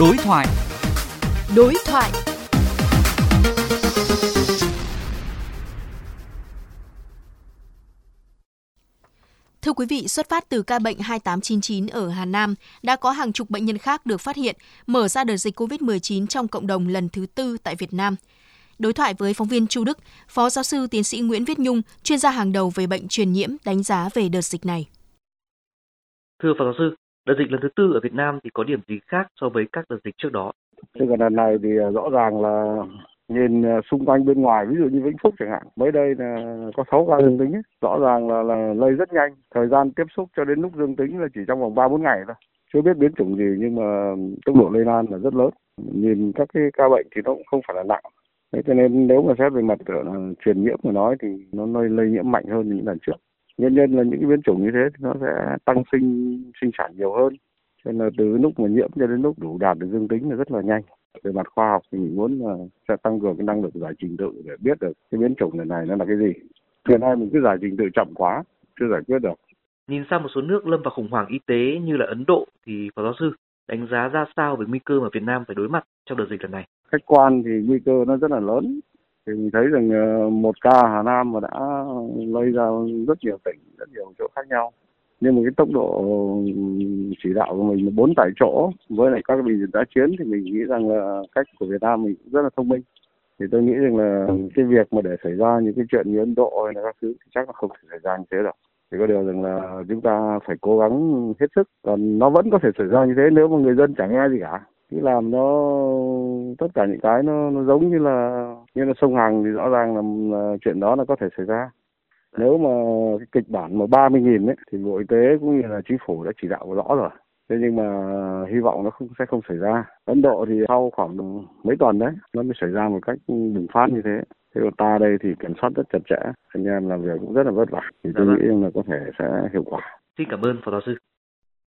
Đối thoại. Đối thoại. Thưa quý vị, xuất phát từ ca bệnh 2899 ở Hà Nam, đã có hàng chục bệnh nhân khác được phát hiện, mở ra đợt dịch COVID-19 trong cộng đồng lần thứ tư tại Việt Nam. Đối thoại với phóng viên Chu Đức, Phó giáo sư tiến sĩ Nguyễn Viết Nhung, chuyên gia hàng đầu về bệnh truyền nhiễm đánh giá về đợt dịch này. Thưa Phó giáo sư, đợt dịch lần thứ tư ở Việt Nam thì có điểm gì khác so với các đợt dịch trước đó? Thế còn lần này thì à, rõ ràng là nhìn à, xung quanh bên ngoài ví dụ như Vĩnh Phúc chẳng hạn mới đây là có 6 ca dương tính ấy. rõ ràng là, là lây rất nhanh thời gian tiếp xúc cho đến lúc dương tính là chỉ trong vòng ba bốn ngày thôi chưa biết biến chủng gì nhưng mà tốc độ lây lan là rất lớn nhìn các cái ca bệnh thì nó cũng không phải là nặng thế cho nên nếu mà xét về mặt là truyền nhiễm mà nói thì nó lây, lây nhiễm mạnh hơn những lần trước nguyên nhân là những cái biến chủng như thế thì nó sẽ tăng sinh sinh sản nhiều hơn. Cho nên là từ lúc mà nhiễm cho đến lúc đủ đạt được dương tính là rất là nhanh. Về mặt khoa học thì mình muốn là sẽ tăng cường cái năng lực giải trình tự để biết được cái biến chủng này này nó là cái gì. Hiện nay mình cứ giải trình tự chậm quá chưa giải quyết được. Nhìn sang một số nước lâm vào khủng hoảng y tế như là Ấn Độ thì phó giáo sư đánh giá ra sao về nguy cơ mà Việt Nam phải đối mặt trong đợt dịch lần này? Khách quan thì nguy cơ nó rất là lớn thì mình thấy rằng ờ, một ca Hà Nam mà đã lây ra rất nhiều tỉnh rất nhiều chỗ khác nhau. Nhưng mà cái tốc độ chỉ đạo của mình là bốn tại chỗ với lại các bệnh viện đã chiến thì mình nghĩ rằng là cách của Việt Nam mình cũng rất là thông minh. Thì tôi nghĩ rằng là cái việc mà để xảy ra những cái chuyện như Ấn Độ hay là các thứ thì chắc là không thể xảy ra như thế đâu. Thì có điều rằng là chúng ta phải cố gắng hết sức. Còn nó vẫn có thể xảy ra như thế nếu mà người dân chẳng nghe gì cả. Cứ làm nó tất cả những cái nó, nó giống như là như là sông Hằng thì rõ ràng là, là chuyện đó là có thể xảy ra nếu mà cái kịch bản mà 30 nghìn ấy thì Bộ Y tế cũng như là chính phủ đã chỉ đạo rõ rồi. Thế nhưng mà hy vọng nó không sẽ không xảy ra. Ấn Độ thì sau khoảng mấy tuần đấy nó mới xảy ra một cách bùng phát như thế. Thế còn ta đây thì kiểm soát rất chặt chẽ, anh em làm việc cũng rất là vất vả. Thì tôi dạ nghĩ vâng. là có thể sẽ hiệu quả. Xin cảm ơn Phó Giáo sư.